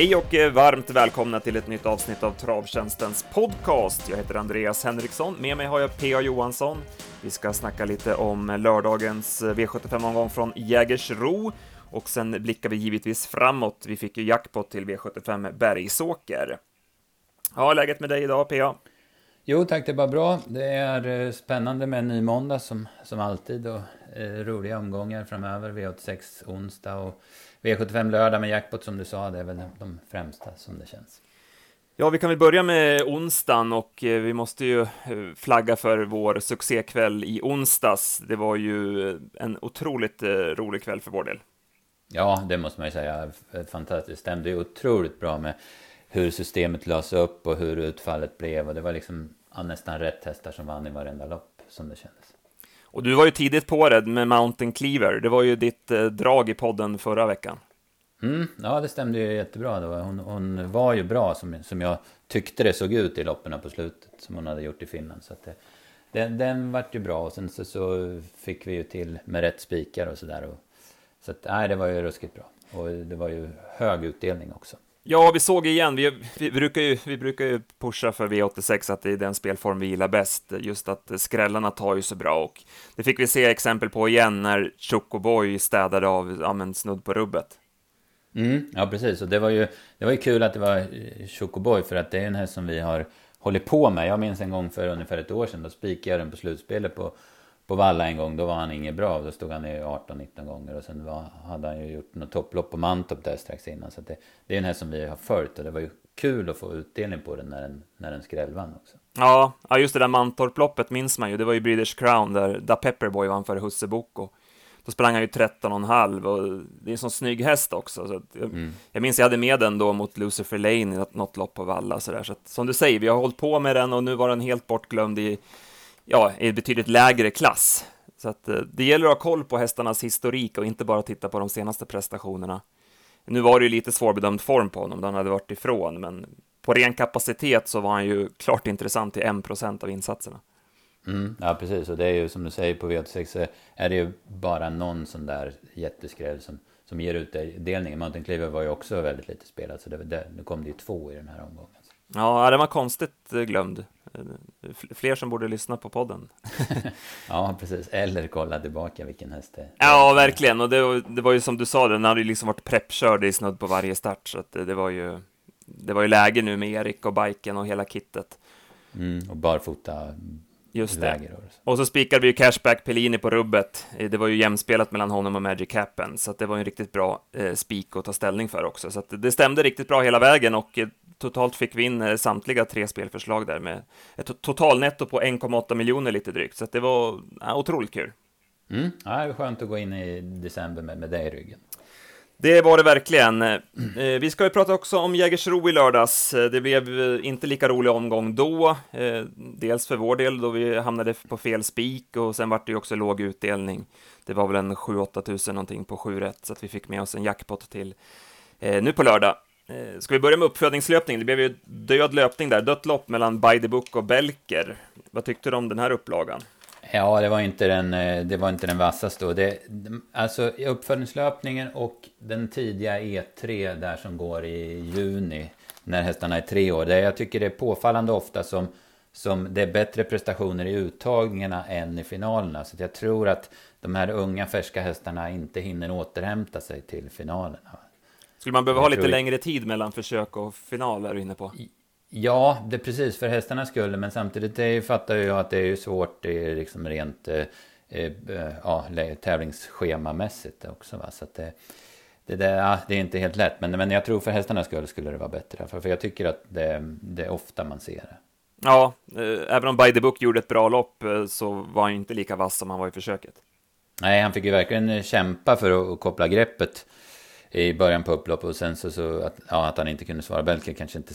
Hej och eh, varmt välkomna till ett nytt avsnitt av Travtjänstens podcast. Jag heter Andreas Henriksson, med mig har jag P.A. Johansson. Vi ska snacka lite om lördagens eh, V75-omgång från Jägersro och sen blickar vi givetvis framåt. Vi fick ju jackpot till V75 Bergsåker. Ja, läget med dig idag, P.A.? Jo tack, det är bara bra. Det är eh, spännande med en ny måndag som, som alltid och eh, roliga omgångar framöver. V86 onsdag och V75 lördag med jackpot som du sa, det är väl de främsta som det känns. Ja, vi kan väl börja med onsdagen och eh, vi måste ju eh, flagga för vår succékväll i onsdags. Det var ju en otroligt rolig kväll för vår del. Ja, det måste man ju säga. Fantastiskt. Det stämde ju otroligt bra med hur systemet lades upp och hur utfallet blev. Och det var liksom nästan rätt hästar som vann i varenda lopp, som det kändes. Och du var ju tidigt på det med Mountain Cleaver. Det var ju ditt eh, drag i podden förra veckan. Mm, ja, det stämde ju jättebra. Då. Hon, hon var ju bra som, som jag tyckte det såg ut i loppen på slutet. Som hon hade gjort i Finland. Så det, den, den vart ju bra. Och sen så, så fick vi ju till med rätt spikar och sådär. Så att, nej, det var ju ruskigt bra. Och det var ju hög utdelning också. Ja, vi såg igen, vi, vi, brukar ju, vi brukar ju pusha för V86 att det är den spelform vi gillar bäst, just att skrällarna tar ju så bra och det fick vi se exempel på igen när Chocoboy städade av, ja men snudd på rubbet. Mm, ja, precis, och det var, ju, det var ju kul att det var eh, Chocoboy för att det är en häst som vi har hållit på med. Jag minns en gång för ungefär ett år sedan, då spikade jag den på slutspelet på på Valla en gång, då var han inget bra. Då stod han i 18-19 gånger och sen var, hade han ju gjort något topplopp på Mantorp där strax innan. Så det, det är en här som vi har följt och det var ju kul att få utdelning på den när den, när den skrällvann också. Ja, ja, just det där Mantorp-loppet minns man ju. Det var ju British Crown där Da Pepperboy vann före Husse Boko. Då sprang han ju 13,5 och det är en sån snygg häst också. Så jag, mm. jag minns jag hade med den då mot Lucifer Lane i något lopp på Valla. Så, där. så att, som du säger, vi har hållit på med den och nu var den helt bortglömd i ja, i betydligt lägre klass. Så att eh, det gäller att ha koll på hästarnas historik och inte bara titta på de senaste prestationerna. Nu var det ju lite svårbedömd form på honom, den hade varit ifrån, men på ren kapacitet så var han ju klart intressant i 1% av insatserna. Mm, ja, precis. Och det är ju som du säger på V86 är det ju bara någon sån där jätteskräll som, som ger utdelningen. Mountain Cleaver var ju också väldigt lite spelad, så det, det, nu kom det ju två i den här omgången. Ja, den var konstigt glömd. Fler som borde lyssna på podden. ja, precis. Eller kolla tillbaka vilken häst det är. Ja, verkligen. Och det, var, det var ju som du sa, den hade ju liksom varit preppkörd i snudd på varje start. Så det, det, var ju, det var ju läge nu med Erik och biken och hela kittet. Mm, och barfota Just det. Och så spikade vi ju Cashback Pellini på rubbet. Eh, det var ju jämspelat mellan honom och Magic Happen, så det var en riktigt bra eh, spik att ta ställning för också. Så det stämde riktigt bra hela vägen och eh, totalt fick vi in eh, samtliga tre spelförslag där med ett totalnetto på 1,8 miljoner lite drygt. Så det var ja, otroligt kul. Mm. Ja, det är skönt att gå in i december med, med det i ryggen. Det var det verkligen. Eh, vi ska ju prata också om Jägersro i lördags. Eh, det blev eh, inte lika rolig omgång då. Dels för vår del då vi hamnade på fel spik och sen vart det ju också låg utdelning. Det var väl en 7-8 tusen någonting på 7 rätt så att vi fick med oss en jackpot till nu på lördag. Ska vi börja med uppfödningslöpning? Det blev ju död löpning där, dött lopp mellan By the Book och Belker. Vad tyckte du om den här upplagan? Ja, det var inte den, eh, det var inte den vassaste. Det, alltså uppfödningslöpningen och den tidiga E3 där som går i juni när hästarna är tre år. Det, jag tycker det är påfallande ofta som, som det är bättre prestationer i uttagningarna än i finalerna. Så jag tror att de här unga färska hästarna inte hinner återhämta sig till finalerna. Skulle man behöva ha lite längre tid mellan försök och final, är du inne på? Ja, det precis för hästarnas skull, men samtidigt det fattar jag att det är svårt det är liksom rent eh, eh, ja, tävlingsschemamässigt också. Va? Så det, det, där, ja, det är inte helt lätt, men, men jag tror för hästarnas skull skulle det vara bättre. För, för jag tycker att det, det är ofta man ser det. Ja, eh, även om By the Book gjorde ett bra lopp eh, så var han inte lika vass som han var i försöket. Nej, han fick ju verkligen kämpa för att koppla greppet i början på upploppet och sen så, så att, ja, att han inte kunde svara Belker kanske inte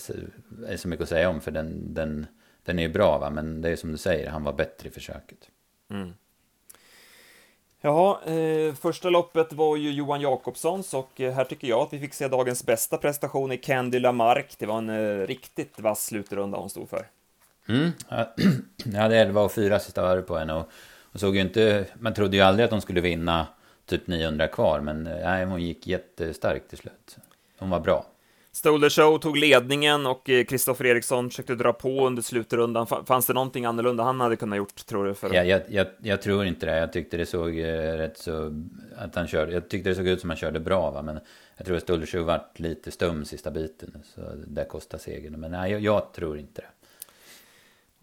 är så mycket att säga om för den, den, den är ju bra va, men det är som du säger, han var bättre i försöket. Mm. Jaha, eh, första loppet var ju Johan Jakobssons och eh, här tycker jag att vi fick se dagens bästa prestation i Candy Lamarck. Det var en eh, riktigt vass slutrunda hon stod för. Mm, jag hade 11 och 4 sista varv på henne och, och såg ju inte, man trodde ju aldrig att hon skulle vinna typ 900 kvar. Men eh, nej, hon gick jättestarkt till slut. Hon var bra. Stolder Show tog ledningen och Kristoffer Eriksson försökte dra på under slutrundan. Fanns det någonting annorlunda han hade kunnat gjort, tror du? För ja, jag, jag, jag, tror inte det. Jag tyckte det såg rätt så... Att han körde, jag tyckte det såg ut som han körde bra, va? men jag tror att Stolder Show vart lite stum sista biten. Så det kostade segern. Men nej, jag, jag tror inte det.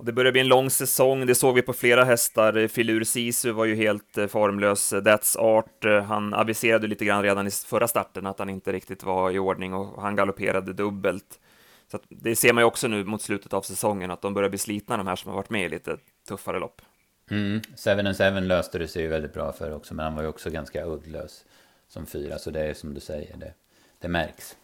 Det börjar bli en lång säsong, det såg vi på flera hästar. Filur Sisu var ju helt eh, formlös. That's Art, eh, han aviserade lite grann redan i förra starten att han inte riktigt var i ordning och han galopperade dubbelt. Så det ser man ju också nu mot slutet av säsongen, att de börjar bli slitna, de här som har varit med i lite tuffare lopp. Mm. Seven and Seven löste det sig ju väldigt bra för också, men han var ju också ganska uddlös som fyra, så det är som du säger, det, det märks.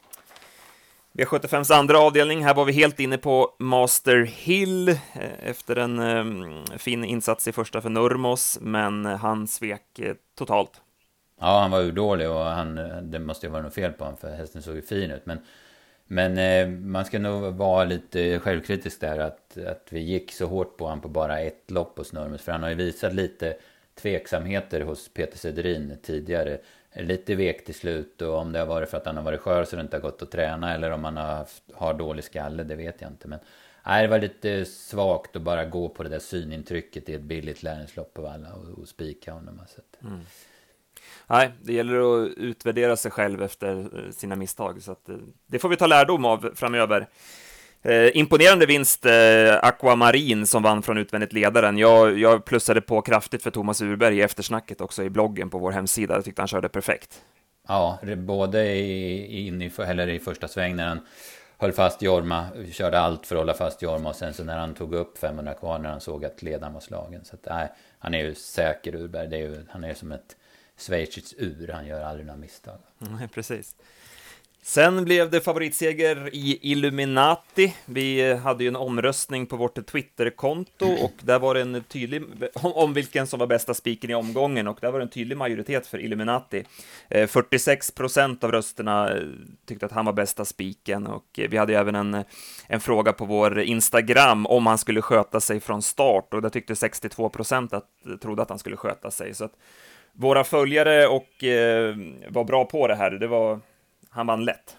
V75s andra avdelning, här var vi helt inne på Master Hill eh, efter en um, fin insats i första för Nurmos, men han svek eh, totalt. Ja, han var urdålig och han, eh, det måste ju vara något fel på honom för hästen såg ju fin ut. Men, men eh, man ska nog vara lite självkritisk där att, att vi gick så hårt på honom på bara ett lopp hos Nurmos. För han har ju visat lite tveksamheter hos Peter Sederin tidigare lite vek till slut och om det har varit för att han har varit skör så det inte har gått att träna eller om han har, haft, har dålig skalle, det vet jag inte. Men nej, det var lite svagt att bara gå på det där synintrycket i ett billigt lärlingslopp på Valla och, och spika honom. Så att... mm. Nej, det gäller att utvärdera sig själv efter eh, sina misstag, så att, eh, det får vi ta lärdom av framöver. Eh, imponerande vinst, eh, Aquamarin som vann från utvändigt ledaren. Jag, jag plussade på kraftigt för Thomas Urberg i eftersnacket också i bloggen på vår hemsida. Jag tyckte han körde perfekt. Ja, både i, in i, eller i första sväng när han höll fast Jorma, körde allt för att hålla fast Jorma och sen så när han tog upp 500 kvar när han såg att ledaren var slagen. Så att, nej, han är ju säker Urberg, det är ju, han är som ett schweiziskt ur, han gör aldrig några misstag. Nej, precis. Sen blev det favoritseger i Illuminati. Vi hade ju en omröstning på vårt Twitterkonto och där var det en tydlig om vilken som var bästa spiken i omgången och där var det en tydlig majoritet för Illuminati. Eh, 46 procent av rösterna eh, tyckte att han var bästa spiken och eh, vi hade även en, en fråga på vår Instagram om han skulle sköta sig från start och där tyckte 62 procent att trodde att han skulle sköta sig. Så att våra följare och eh, var bra på det här. Det var han vann lätt.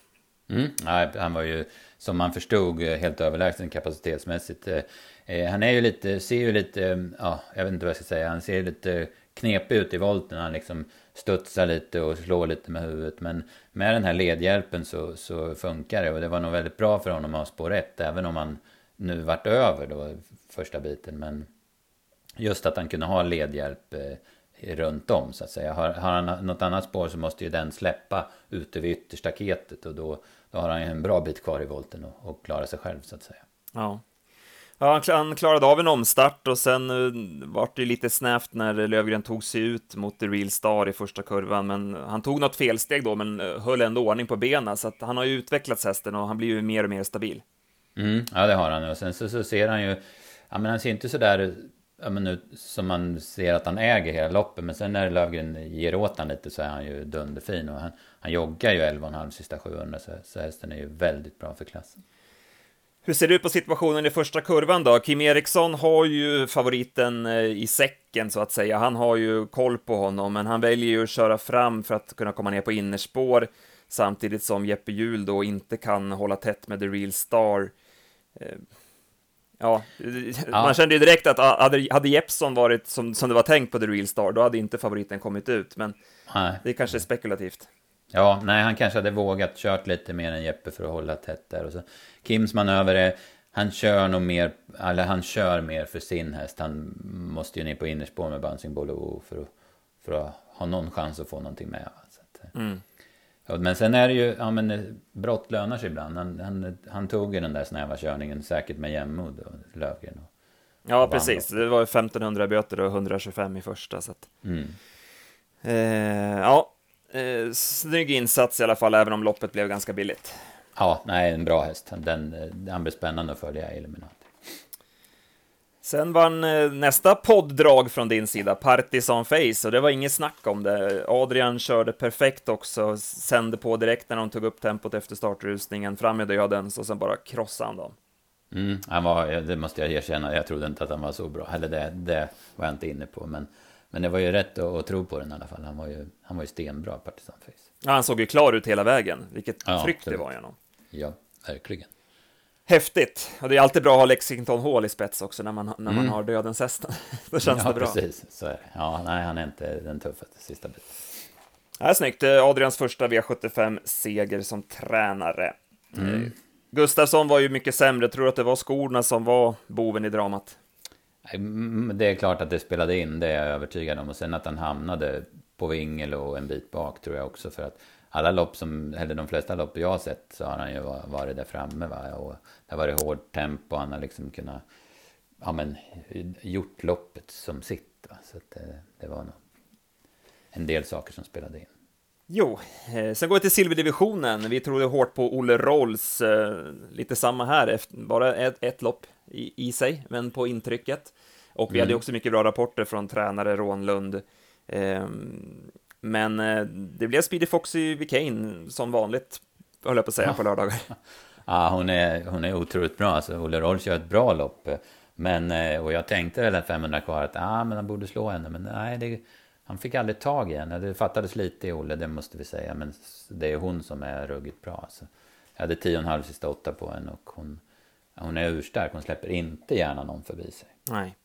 Mm, nej, han var ju, som man förstod, eh, helt överlägsen kapacitetsmässigt. Eh, eh, han är ju lite, ser ju lite, mm, ja, jag vet inte vad jag ska säga, han ser lite knepig ut i volten. Han liksom studsar lite och slår lite med huvudet. Men med den här ledhjälpen så, så funkar det. Och det var nog väldigt bra för honom att ha spår 1, även om han nu vart över då första biten. Men just att han kunde ha ledhjälp eh, runt om så att säga. Har, har han något annat spår så måste ju den släppa ute vid ytterstaketet och då, då har han ju en bra bit kvar i volten och, och klara sig själv så att säga. Ja. Ja, han klarade av en omstart och sen uh, var det lite snävt när Lövgren tog sig ut mot The Real Star i första kurvan, men han tog något felsteg då, men uh, höll ändå ordning på benen, så att han har ju utvecklats hästen och han blir ju mer och mer stabil. Mm, ja, det har han och sen så, så ser han ju, ja men han ser inte så där ja, men nu, som man ser att han äger hela loppet. Men sen när Lövgren ger åt han lite så är han ju dunderfin. Och han, han joggar ju 11,5 sista 700 så, så hästen är ju väldigt bra för klassen. Hur ser det ut på situationen i första kurvan då? Kim Eriksson har ju favoriten eh, i säcken så att säga. Han har ju koll på honom, men han väljer ju att köra fram för att kunna komma ner på innerspår samtidigt som Jeppe Hjul då inte kan hålla tätt med The Real Star. Eh, Eh, Ja, ja, man kände ju direkt att ah, hade, hade Jeppson varit som, som det var tänkt på The Real Star, då hade inte favoriten kommit ut, men nej. det är kanske spekulativt. Ja, nej, han kanske hade vågat kört lite mer än Jeppe för att hålla tätt där. Och så. Kims manöver är, han kör nog mer, eller han kör mer för sin häst. Han måste ju ner på innerspår med Bouncing Bolo för att, för att ha någon chans att få någonting med. Så att, mm. Men sen är det ju, ja men eh, brott lönar sig ibland. Han, han, han tog ju den där snäva körningen säkert med jämnmod och Lövgren. Och, ja, och precis. Det var 1500 böter och 125 i första. Så att, mm. eh, ja, eh, snygg insats i alla fall, även om loppet blev ganska billigt. Ja, nej, en bra häst. Den, eh, han blir spännande att följa i Illuminati. Sen vann eh, nästa podddrag från din sida, Partisan Face, och det var inget snack om det. Adrian körde perfekt också, sände på direkt när de tog upp tempot efter startrusningen, fram med dödens och sen bara krossade han dem. Mm, han var, det måste jag erkänna, jag trodde inte att han var så bra, eller det, det var jag inte inne på, men, men det var ju rätt att, att tro på den i alla fall. Han var ju, han var ju stenbra, Partisan Face. Ja, han såg ju klar ut hela vägen, vilket ja, tryck det var genom. Ja, verkligen. Häftigt. Och det är alltid bra att ha Lexington Hall i spets också när man, när man mm. har dödens hästen. Då känns ja, det bra. precis. Så är det. Ja, nej, han är inte den tuffaste sista biten. Är snyggt. Adrians första V75-seger som tränare. Mm. Eh, Gustafsson var ju mycket sämre. Tror du att det var skorna som var boven i dramat? Det är klart att det spelade in, det är jag övertygad om. Och sen att han hamnade på vingel och en bit bak tror jag också. För att alla lopp som, eller de flesta lopp jag har sett så har han ju varit där framme. Va? Och det har varit hårt tempo, han har liksom kunnat, ja men, gjort loppet som sitt. Va? Så att det, det var nog en del saker som spelade in. Jo, eh, sen går vi till silverdivisionen. Vi trodde hårt på Olle Rolls, eh, lite samma här, bara ett, ett lopp i, i, sig, men på intrycket. Och vi mm. hade också mycket bra rapporter från tränare Rånlund. Eh, men eh, det blev Speedy Foxy Vicane som vanligt, höll jag på att säga, på lördagar. Ja, hon är, hon är otroligt bra. Alltså, Olle Rolls gör ett bra lopp. Men, eh, och jag tänkte väl att 500 kvar att ah, men han borde slå henne, men nej, det han fick aldrig tag i henne. Det fattades lite i Olle, det måste vi säga. Men det är hon som är ruggigt bra. Alltså. Jag hade tio och en halv sista åtta på henne och hon, hon är urstark. Hon släpper inte gärna någon förbi sig. Nej.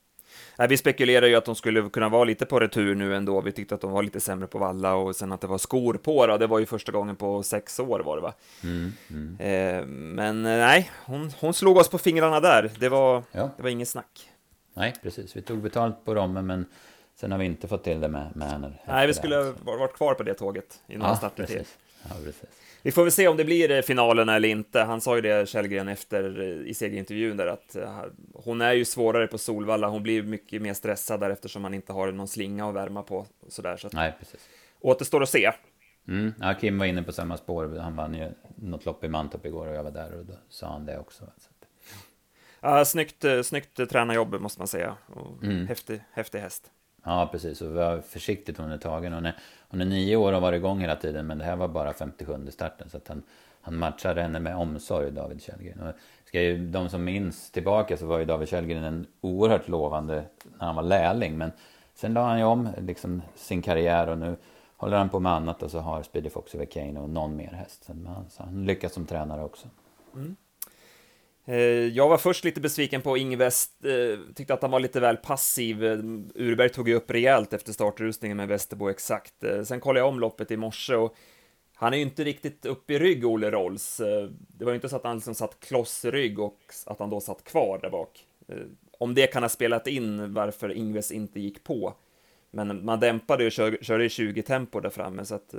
Nej, vi spekulerar ju att de skulle kunna vara lite på retur nu ändå. Vi tyckte att de var lite sämre på valla och sen att det var skor på. Då. Det var ju första gången på sex år var det va? Mm, mm. Eh, men eh, nej, hon, hon slog oss på fingrarna där. Det var, ja. det var inget snack. Nej, precis. Vi tog betalt på dem, men Sen har vi inte fått till det med, henne. Nej, vi skulle ha varit kvar på det tåget innan ja, starten till. Ja, precis. Vi får väl se om det blir eh, finalen eller inte. Han sa ju det, Källgren, efter eh, i segerintervjun där att uh, hon är ju svårare på Solvalla. Hon blir mycket mer stressad där eftersom man inte har någon slinga att värma på. Sådär, så att, Nej, precis. Återstår att se. Mm. Ja, Kim var inne på samma spår. Han vann ju något lopp i Mantorp igår och jag var där och då sa han det också. Så att... ja, snyggt, snyggt tränarjobb måste man säga. Och mm. häftig, häftig häst. Ja, precis. Och var försiktigt hon är tagen. Hon är, hon är nio år och har varit igång hela tiden. Men det här var bara 57 starten. Så att han, han matchade henne med omsorg, David Källgren. Och ska ju, de som minns tillbaka så var ju David Källgren en oerhört lovande när han var lärling. Men sen la han ju om liksom, sin karriär och nu håller han på med annat. Och så har Speedy Fox över Kane och någon mer häst. Så han lyckas som tränare också. Mm. Eh, jag var först lite besviken på Ingves, eh, tyckte att han var lite väl passiv. Eh, Urberg tog ju upp rejält efter startrusningen med Västerbo exakt. Sen kollade jag om loppet i morse och han är ju inte riktigt upp i rygg, Olle Rolls. Det var ju inte så att han liksom satt kloss i rygg och att han då satt kvar där bak. Om det kan ha spelat in varför Ingves inte gick på. Men man dämpade och körde i 20 tempo där framme, så att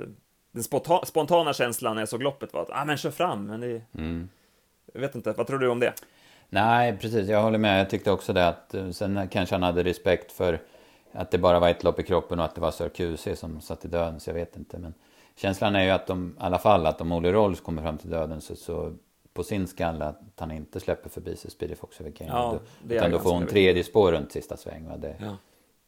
den spontana känslan när jag såg loppet var att, ah, men kör fram, men det... Mm. Jag vet inte, vad tror du om det? Nej, precis. Jag håller med. Jag tyckte också det att eh, sen kanske han hade respekt för att det bara var ett lopp i kroppen och att det var Sir QC som satt i döden, så jag vet inte. Men känslan är ju att de, i alla fall, att om Olle Rolls kommer fram till döden så, så på sin skalle att han inte släpper förbi sig Speedy Fox över Kane. Ja, utan då får hon tredje spår runt sista sväng. Va? Det, ja.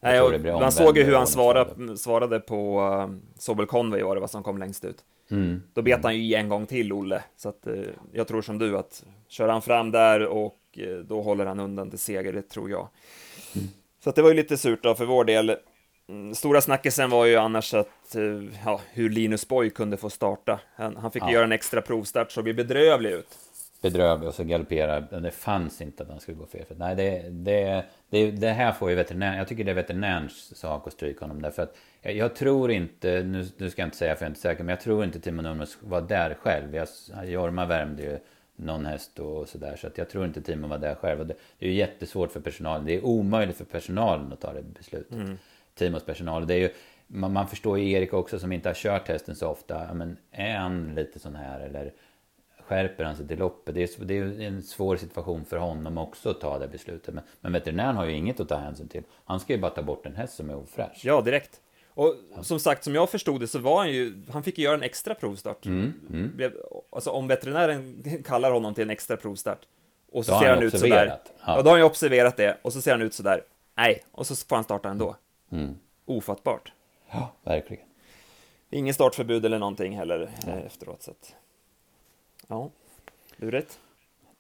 Nej, man såg ju hur han svarade, svarade på uh, Sobel Conway var det vad som kom längst ut. Mm. Då bet han ju i en gång till, Olle. Så att, uh, jag tror som du att kör han fram där och uh, då håller han undan till seger, det tror jag. Mm. Så att det var ju lite surt då för vår del. Mm, stora snackisen var ju annars att, uh, ja, hur Linus Boy kunde få starta. Han, han fick ja. göra en extra provstart, såg ju bedrövlig ut bedrövlig och så galopperar. Det fanns inte att han skulle gå fel. Nej, det, det, det, det här får ju veterinären. Jag tycker det är veterinärens sak att stryka honom därför att jag, jag, tror inte, nu, nu ska jag inte säga för jag är inte säker, men jag tror inte Timo Nurmos var där själv. Jag, Jorma värmde ju någon häst och sådär. Så att jag tror inte Timo var där själv. Och det, det är ju jättesvårt för personalen. Det är omöjligt för personalen att ta det beslutet. Mm. Timos personal. Det är ju, man, man förstår ju Erik också som inte har kört hästen så ofta. Men är han lite sån här eller skärper han sig till loppet. Det är, det är en svår situation för honom också att ta det beslutet. Men, men veterinären har ju inget att ta hänsyn till. Han ska ju bara ta bort en häst som är ofräsch. Ja, direkt. Och som sagt, som jag förstod det så var han ju, han fick ju göra en extra provstart. Mm, mm. Alltså om veterinären kallar honom till en extra provstart och så ser han, ut sådär. Ja. ja, då har han ju observerat det och så ser han ut sådär. Nej, och så får han starta ändå. Mm. Ofattbart. Ja, verkligen. Ingen startförbud eller någonting heller ja. Eh, efteråt. Så att... Ja, lurigt.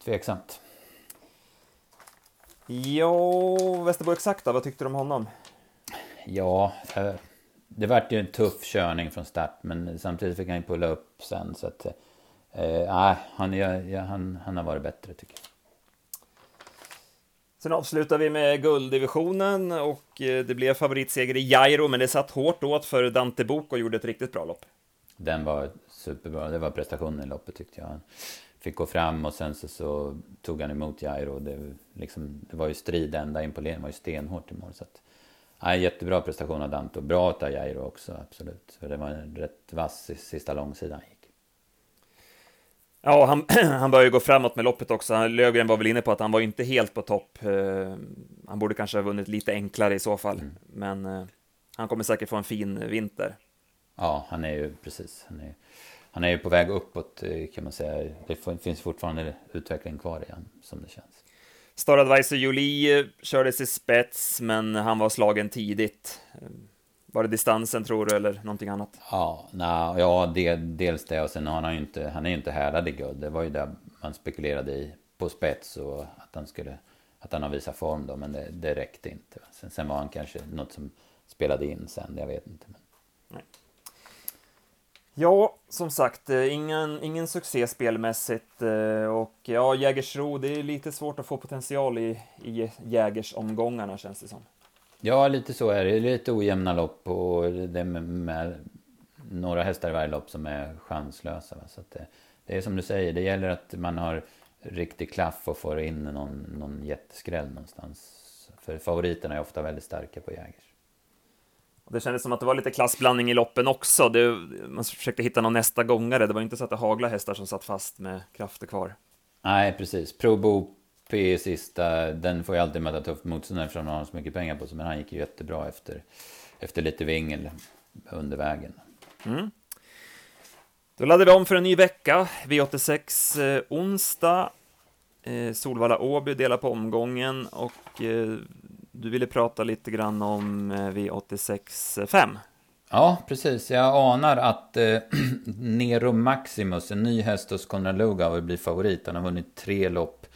Tveksamt. Ja, Västerbo exakt då, vad tyckte du om honom? Ja, eh, det vart ju en tuff körning från start, men samtidigt fick han ju pulla upp sen. Så att, Eh, nej, han, ja, han, han har varit bättre tycker jag. Sen avslutar vi med gulddivisionen och eh, det blev favoritseger i Jairo, men det satt hårt åt för Dante Boko och gjorde ett riktigt bra lopp. Den var superbra, det var prestationen i loppet tyckte jag. Han fick gå fram och sen så, så tog han emot Jairo. Det, liksom, det var ju strid ända in på leden, det var ju stenhårt i mål. Så att, ja, jättebra prestation av Dante och bra av Jairo också, absolut. För det var en rätt vass sista långsidan gick. Ja, han, han börjar ju gå framåt med loppet också. Lövgren var väl inne på att han var inte helt på topp. Eh, han borde kanske ha vunnit lite enklare i så fall, mm. men eh, han kommer säkert få en fin vinter. Ja, han är ju precis. Han är, han är ju på väg uppåt eh, kan man säga. Det finns fortfarande utveckling kvar i honom, som det känns. Star Advisor Jolie kördes i spets, men han var slagen tidigt. Var det distansen tror du eller någonting annat? Ja, na, ja det, dels det och sen har han ju inte, han är ju inte härdad i guld. Det var ju det man spekulerade i på spets och att han skulle, att han har visat form då, men det, det räckte inte. Sen, sen var han kanske något som spelade in sen, jag vet inte. Men... Nej. Ja, som sagt, eh, ingen, ingen succé spelmässigt eh, och ja, Jägersro, det är lite svårt att få potential i, i Jägersomgångarna känns det som. Ja, lite så är det. Lite ojämna lopp och det med, med några hästar i varje lopp som är chanslösa. Va? Så det, det, är som du säger, det gäller att man har riktig klaff och får in någon, någon jätteskräll någonstans. För favoriterna är ofta väldigt starka på Jägers. Det kändes som att det var lite klassblandning i loppen också. Det, man försökte hitta någon nästa gångare. Det var inte så att det hagla hästar som satt fast med krafter kvar. Nej, precis. Pro Boop i sista, den får ju alltid möta tufft motstånd eftersom han har så mycket pengar på sig. Men han gick ju jättebra efter, efter lite vingel under vägen. Mm. Då laddar vi om för en ny vecka. V86 eh, onsdag. Eh, Solvalla Åby delar på omgången och eh, du ville prata lite grann om eh, V86 5. Ja, precis. Jag anar att eh, Nero Maximus, en ny häst hos Konrad Lugauer, blir favorit. Han har vunnit tre lopp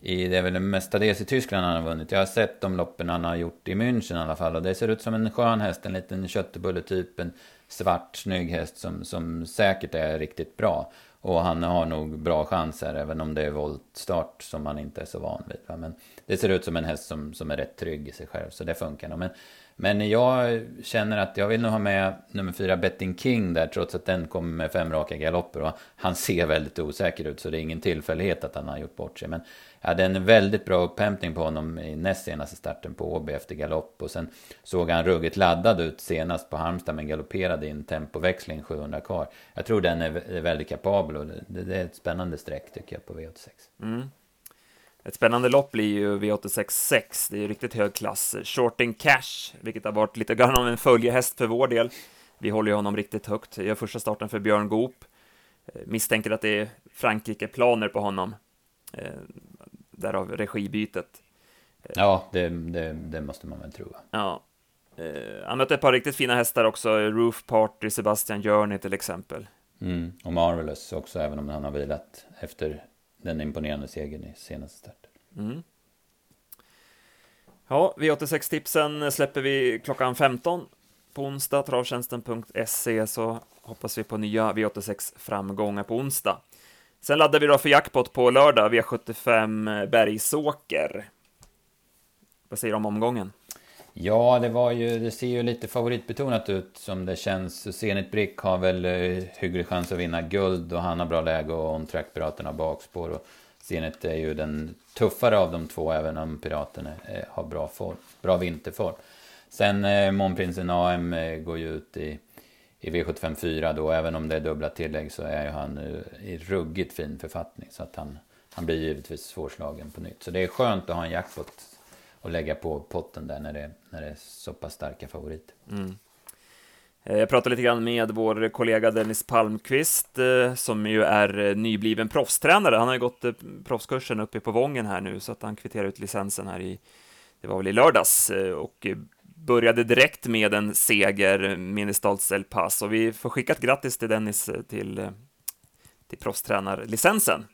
i, det är väl mestadels i Tyskland han har vunnit. Jag har sett de loppen han har gjort i München i alla fall. Och det ser ut som en skön häst, en liten köttbulle-typ, en svart snygg häst som, som säkert är riktigt bra. Och han har nog bra chanser, även om det är voltstart som han inte är så van vid. Men det ser ut som en häst som, som är rätt trygg i sig själv, så det funkar nog. Men men jag känner att jag vill nog ha med nummer fyra Betting King där trots att den kommer med fem raka galopper och han ser väldigt osäker ut så det är ingen tillfällighet att han har gjort bort sig. Men jag hade en väldigt bra upphämtning på honom i näst senaste starten på Åby efter galopp och sen såg han ruggigt laddad ut senast på Halmstad men galopperade i en tempoväxling 700 kvar. Jag tror den är väldigt kapabel och det är ett spännande streck tycker jag på V86. Mm. Ett spännande lopp blir ju V86.6, det är ju riktigt hög klass. Shorting Cash, vilket har varit lite grann av en följehäst för vår del. Vi håller ju honom riktigt högt. Jag gör första starten för Björn Goop. Eh, misstänker att det är Frankrike-planer på honom. Eh, därav regibytet. Eh, ja, det, det, det måste man väl tro. Ja. Han mötte ett par riktigt fina hästar också, Roof Party, Sebastian Journey till exempel. Mm, och Marvelous också, även om han har vilat efter den imponerande segern i senaste starten. Mm. Ja, V86-tipsen släpper vi klockan 15 på onsdag, travtjänsten.se, så hoppas vi på nya V86-framgångar på onsdag. Sen laddar vi då för jackpot på lördag, V75 Bergsåker. Vad säger du om omgången? Ja, det var ju, det ser ju lite favoritbetonat ut som det känns. Zenit Brick har väl eh, hygglig chans att vinna guld och han har bra läge och On Track Piraterna bakspår. Och Zenit är ju den tuffare av de två, även om Piraterna eh, har bra, form, bra vinterform. Sen eh, Månprinsen AM eh, går ju ut i, i V754 då, även om det är dubbla tillägg så är ju han eh, i ruggigt fin författning. Så att han, han blir givetvis svårslagen på nytt. Så det är skönt att ha en jackpot och lägga på potten där när det, när det är så pass starka favoriter. Mm. Eh, jag pratade lite grann med vår kollega Dennis Palmqvist, eh, som ju är eh, nybliven proffstränare. Han har ju gått proffskursen uppe på Vången här nu, så att han kvitterar ut licensen här i, det var väl i lördags, och började direkt med en seger, Ministals El Pass, och vi får skicka ett grattis till Dennis till, till proffstränarlicensen.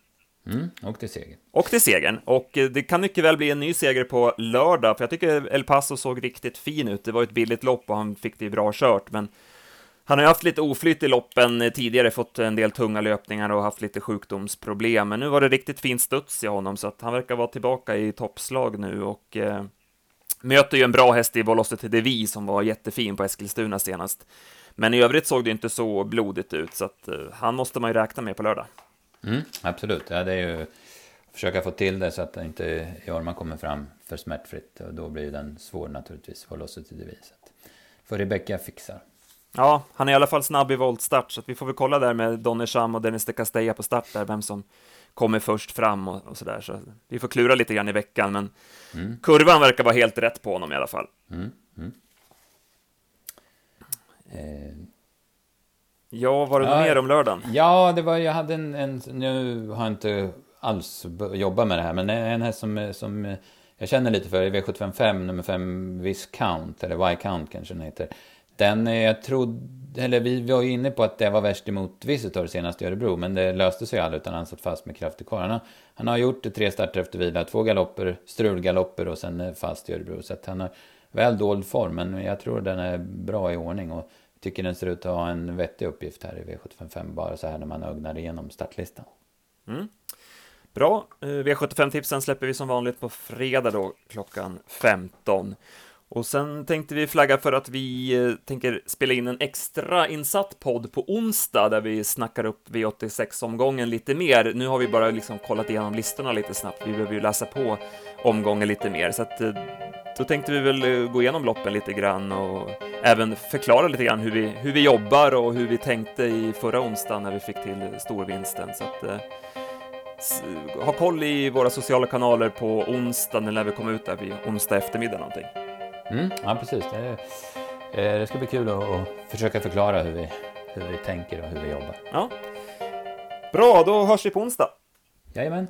Mm, och till segern. Och till segern. Och det kan mycket väl bli en ny seger på lördag, för jag tycker El Paso såg riktigt fin ut. Det var ett billigt lopp och han fick det bra kört, men Han har ju haft lite oflyt i loppen eh, tidigare, fått en del tunga löpningar och haft lite sjukdomsproblem, men nu var det riktigt fin studs i honom, så att han verkar vara tillbaka i toppslag nu och eh, möter ju en bra häst i Velocity Devi som var jättefin på Eskilstuna senast. Men i övrigt såg det inte så blodigt ut, så att eh, han måste man ju räkna med på lördag. Mm, absolut, ja, det är ju försöka få till det så att inte Jorma kommer fram för smärtfritt och då blir den svår naturligtvis, Velocity Devi. Så att får Rebecca fixar. Ja, han är i alla fall snabb i voltstart, så vi får väl kolla där med Donny Sham och Dennis de Castella på start där, vem som kommer först fram och, och sådär. Så vi får klura lite grann i veckan, men mm. kurvan verkar vara helt rätt på honom i alla fall. Mm. Mm. Eh. Ja, var det ja, mer om lördagen? Ja, det var, jag hade en, en, nu har jag inte alls jobbat med det här, men en häst som, som jag känner lite för, V755, nummer 5, Viscount, eller Y-Count kanske den heter. Den, jag trodde, eller vi var ju inne på att det var värst emot Visitor senast i Örebro, men det löste sig aldrig utan han satt fast med kraft i kvar. Han, han har gjort tre starter efter vila, två galopper, strulgalopper och sen fast i Örebro. Så att han har väl dold form, men jag tror den är bra i ordning och tycker den ser ut att ha en vettig uppgift här i V755, bara så här när man ögnar igenom startlistan. Mm. Bra, eh, V75-tipsen släpper vi som vanligt på fredag då klockan 15. Och sen tänkte vi flagga för att vi eh, tänker spela in en extra insatt podd på onsdag där vi snackar upp V86-omgången lite mer. Nu har vi bara liksom kollat igenom listorna lite snabbt, vi behöver ju läsa på omgången lite mer, så att eh, då tänkte vi väl gå igenom loppen lite grann och även förklara lite grann hur vi, hur vi jobbar och hur vi tänkte i förra onsdagen när vi fick till storvinsten. Så att, ha koll i våra sociala kanaler på onsdagen eller när vi kommer ut där vid onsdag eftermiddag någonting. Mm, ja, precis. Det, eh, det ska bli kul att, försöka förklara hur vi, hur vi tänker och hur vi jobbar. Ja. Bra, då hörs vi på onsdag. Jajamän.